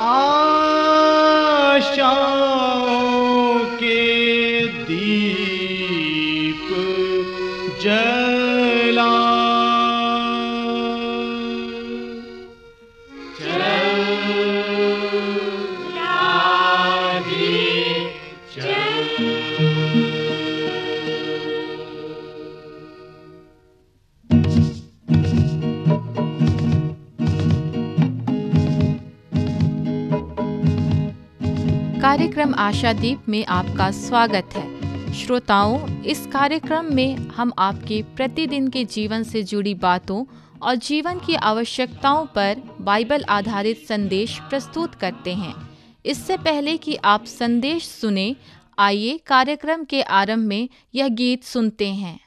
आशाओं कार्यक्रम आशादीप में आपका स्वागत है। श्रोताओं, इस कार्यक्रम में हम आपके प्रतिदिन के जीवन से जुड़ी बातों और जीवन की आवश्यकताओं पर बाइबल आधारित संदेश प्रस्तुत करते हैं। इससे पहले कि आप संदेश सुने, आइए कार्यक्रम के आरंभ में यह गीत सुनते हैं।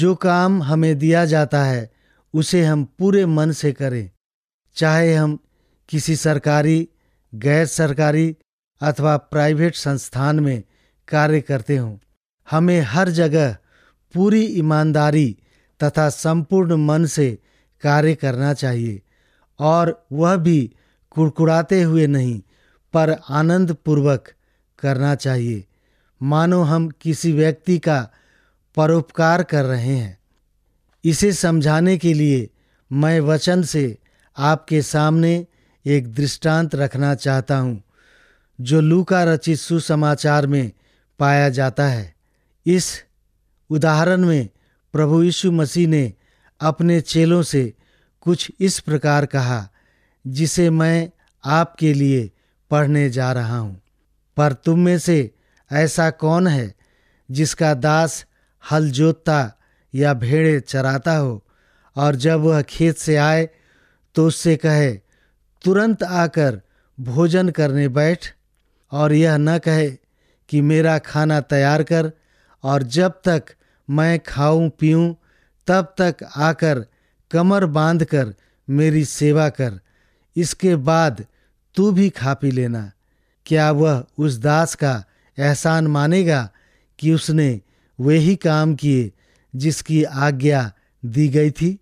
जो काम हमें दिया जाता है, उसे हम पूरे मन से करें। चाहे हम किसी सरकारी, गैर सरकारी अथवा प्राइवेट संस्थान में कार्य करते हों, हमें हर जगह पूरी ईमानदारी तथा संपूर्ण मन से कार्य करना चाहिए, और वह भी कुड़कुड़ाते हुए नहीं, पर आनंद पूर्वक करना चाहिए। मानो हम किसी व्यक्ति का परोपकार कर रहे हैं। इसे समझाने के लिए मैं वचन से आपके सामने एक दृष्टांत रखना चाहता हूँ, जो लूका रचित सुसमाचार में पाया जाता है। इस उदाहरण में प्रभु यीशु मसीह ने अपने चेलों से कुछ इस प्रकार कहा, जिसे मैं आपके लिए पढ़ने जा रहा हूँ। पर तुम में से ऐसा कौन है, जिसका दास हल जोतता या भेड़े चराता हो, और जब वह खेत से आए तो उससे कहे, तुरंत आकर भोजन करने बैठ। और यह न कहे कि, मेरा खाना तैयार कर, और जब तक मैं खाऊं, पीऊं, तब तक आकर कमर बाँध कर मेरी सेवा कर। इसके बाद तू भी खा पी लेना। क्या वह उस दास का एहसान मानेगा कि उसने वे ही काम किए जिसकी आज्ञा दी गई थी।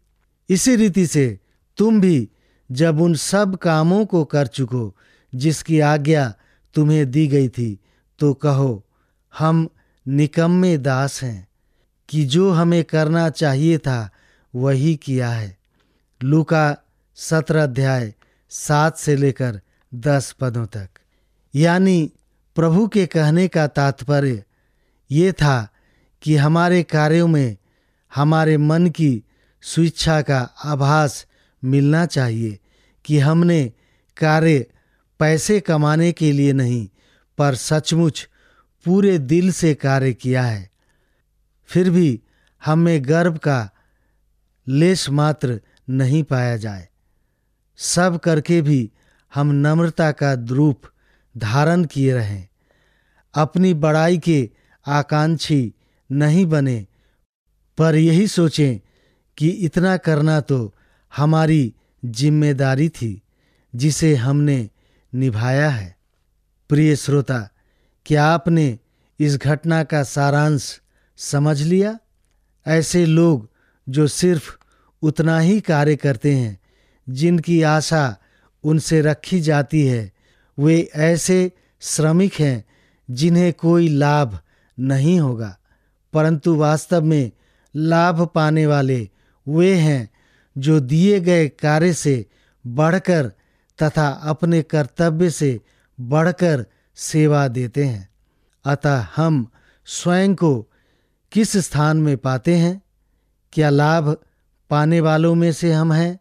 इसी रीति से तुम भी जब उन सब कामों को कर चुको जिसकी आज्ञा तुम्हें दी गई थी तो कहो, हम निकम्मे दास हैं कि जो हमें करना चाहिए था, वही किया है। लूका सत्रह अध्याय सात से लेकर दस पदों तक। यानी प्रभु के कहने का तात्पर्य ये था कि हमारे कार्यों में हमारे मन की स्वेच्छा का आभास मिलना चाहिए, कि हमने कार्य पैसे कमाने के लिए नहीं, पर सचमुच पूरे दिल से कार्य किया है। फिर भी हमें गर्व का लेश मात्र नहीं पाया जाए। सब करके भी हम नम्रता का रूप धारण किए रहें। अपनी बड़ाई के आकांक्षी नहीं बने। पर यही सोचें कि इतना करना तो हमारी ज़िम्मेदारी थी, जिसे हमने निभाया है। प्रिय श्रोता, क्या आपने इस घटना का सारांश समझ लिया? ऐसे लोग जो सिर्फ़ उतना ही कार्य करते हैं, जिनकी आशा उनसे रखी जाती है, वे ऐसे श्रमिक हैं जिन्हें कोई लाभ नहीं होगा। परंतु वास्तव में लाभ पाने वाले वे हैं जो दिए गए कार्य से बढ़कर तथा अपने कर्तव्य से बढ़कर सेवा देते हैं। अतः हम स्वयं को किस स्थान में पाते हैं? क्या लाभ पाने वालों में से हम हैं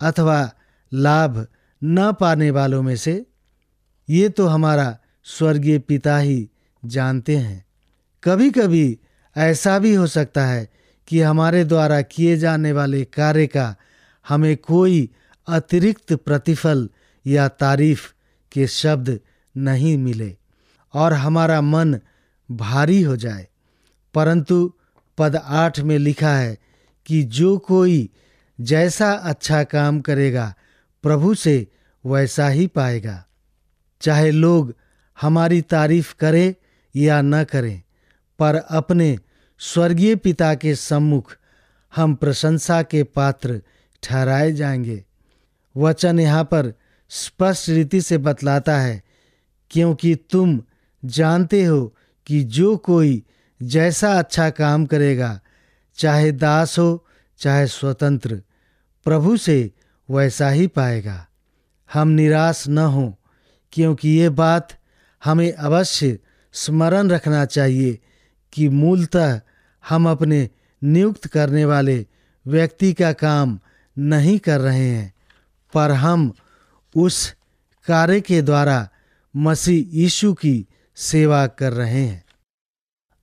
अथवा लाभ न पाने वालों में से? ये तो हमारा स्वर्गीय पिता ही जानते हैं। कभी कभी ऐसा भी हो सकता है कि हमारे द्वारा किए जाने वाले कार्य का हमें कोई अतिरिक्त प्रतिफल या तारीफ़ के शब्द नहीं मिले और हमारा मन भारी हो जाए। परंतु पद आठ में लिखा है कि जो कोई जैसा अच्छा काम करेगा, प्रभु से वैसा ही पाएगा। चाहे लोग हमारी तारीफ़ करें या न करें पर अपने स्वर्गीय पिता के सम्मुख हम प्रशंसा के पात्र ठहराए जाएँगे। वचन यहाँ पर स्पष्ट रीति से बतलाता है, क्योंकि तुम जानते हो कि जो कोई जैसा अच्छा काम करेगा, चाहे दास हो, चाहे स्वतंत्र, प्रभु से वैसा ही पाएगा। हम निराश न हों, क्योंकि ये बात हमें अवश्य स्मरण रखना चाहिए कि मूलतः हम अपने नियुक्त करने वाले व्यक्ति का काम नहीं कर रहे हैं, पर हम उस कार्य के द्वारा मसीह यीशु की सेवा कर रहे हैं।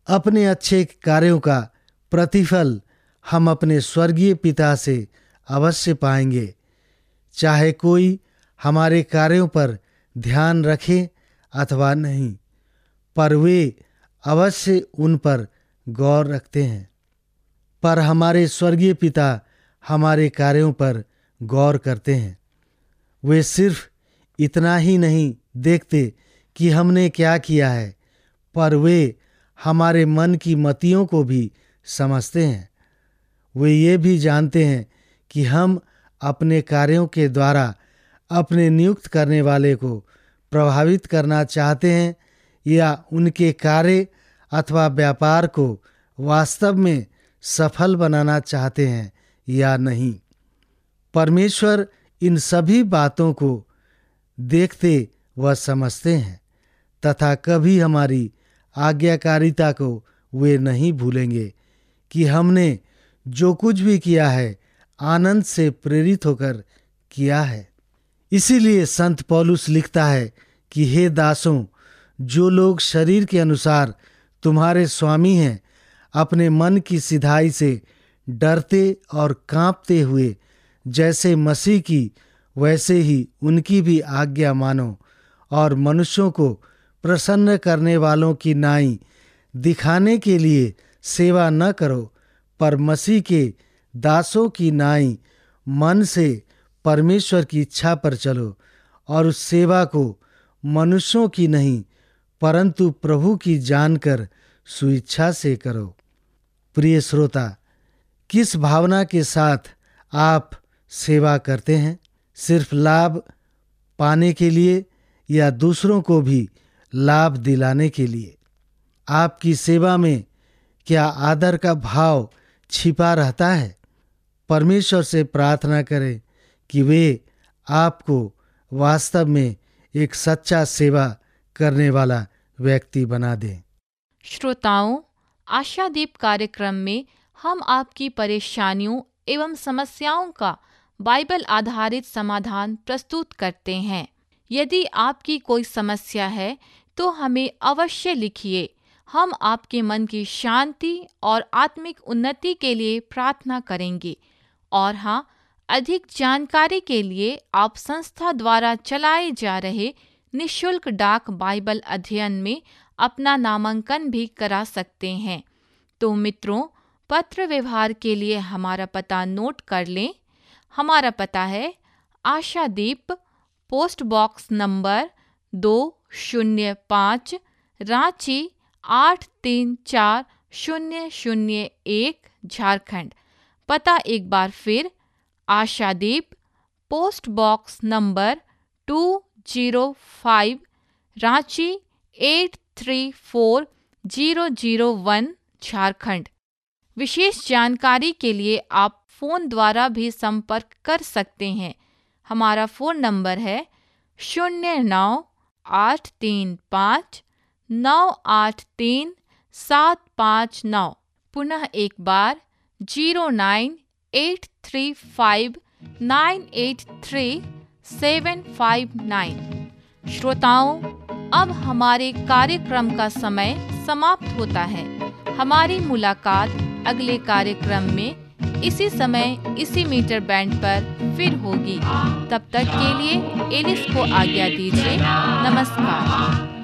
अपने अच्छे कार्यों का प्रतिफल हम अपने स्वर्गीय पिता से अवश्य पाएँगे। चाहे कोई हमारे कार्यों पर ध्यान रखे अथवा नहीं, पर वे अवश्य उन पर गौर रखते हैं। पर हमारे स्वर्गीय पिता हमारे कार्यों पर गौर करते हैं। वे सिर्फ़ इतना ही नहीं देखते कि हमने क्या किया है, पर वे हमारे मन की मतियों को भी समझते हैं। वे ये भी जानते हैं कि हम अपने कार्यों के द्वारा अपने नियुक्त करने वाले को प्रभावित करना चाहते हैं या उनके कार्य अथवा व्यापार को वास्तव में सफल बनाना चाहते हैं या नहीं। परमेश्वर इन सभी बातों को देखते व समझते हैं, तथा कभी हमारी आज्ञाकारिता को वे नहीं भूलेंगे कि हमने जो कुछ भी किया है, आनंद से प्रेरित होकर किया है। इसीलिए संत पौलुस लिखता है कि, हे दासों जो लोग शरीर के अनुसार तुम्हारे स्वामी हैं, अपने मन की सिधाई से डरते और कांपते हुए, जैसे मसीह की, वैसे ही उनकी भी आज्ञा मानो, और मनुष्यों को प्रसन्न करने वालों की नाई दिखाने के लिए सेवा न करो, पर मसीह के दासों की नाई मन से परमेश्वर की इच्छा पर चलो, और उस सेवा को मनुष्यों की नहीं परंतु प्रभु की जानकर सुइच्छा से करो। प्रिय श्रोता, किस भावना के साथ आप सेवा करते हैं? सिर्फ़ लाभ पाने के लिए या दूसरों को भी लाभ दिलाने के लिए? आपकी सेवा में क्या आदर का भाव छिपा रहता है? परमेश्वर से प्रार्थना करें कि वे आपको वास्तव में एक सच्चा सेवा करने वाला व्यक्ति बना दें। श्रोताओं, आशादीप कार्यक्रम में हम आपकी परेशानियों एवं समस्याओं का बाइबल आधारित समाधान प्रस्तुत करते हैं। यदि आपकी कोई समस्या है तो हमें अवश्य लिखिए। हम आपके मन की शांति और आत्मिक उन्नति के लिए प्रार्थना करेंगे। और हाँ अधिक जानकारी के लिए आप संस्था द्वारा चलाए जा रहे निशुल्क डाक बाइबल अध्ययन में अपना नामांकन भी करा सकते हैं। तो मित्रों, पत्र व्यवहार के लिए हमारा पता नोट कर लें। हमारा पता है, आशादीप, पोस्ट बॉक्स नंबर दो शून्य पाँच, रांची आठ तीन चार शून्य शून्य एक, झारखंड। पता एक बार फिर, Ashadeep, post box number two zero five Ranchi eight three four zero zero one Jharkhand. विशेष जानकारी के लिए आप फ़ोन द्वारा भी संपर्क कर सकते हैं। हमारा फ़ोन नंबर है शून्य नौ आठ तीन पाँच, नौ आठ तीन, सात पाँच नौ। पुनः एक बार zero nine eight three five nine eight three seven five nine. श्रोताओं, अब हमारे कार्यक्रम का समय समाप्त होता है। हमारी मुलाकात अगले कार्यक्रम में इसी समय इसी मीटर बैंड पर फिर होगी। तब तक के लिए एलिस को आज्ञा दीजिए। नमस्कार।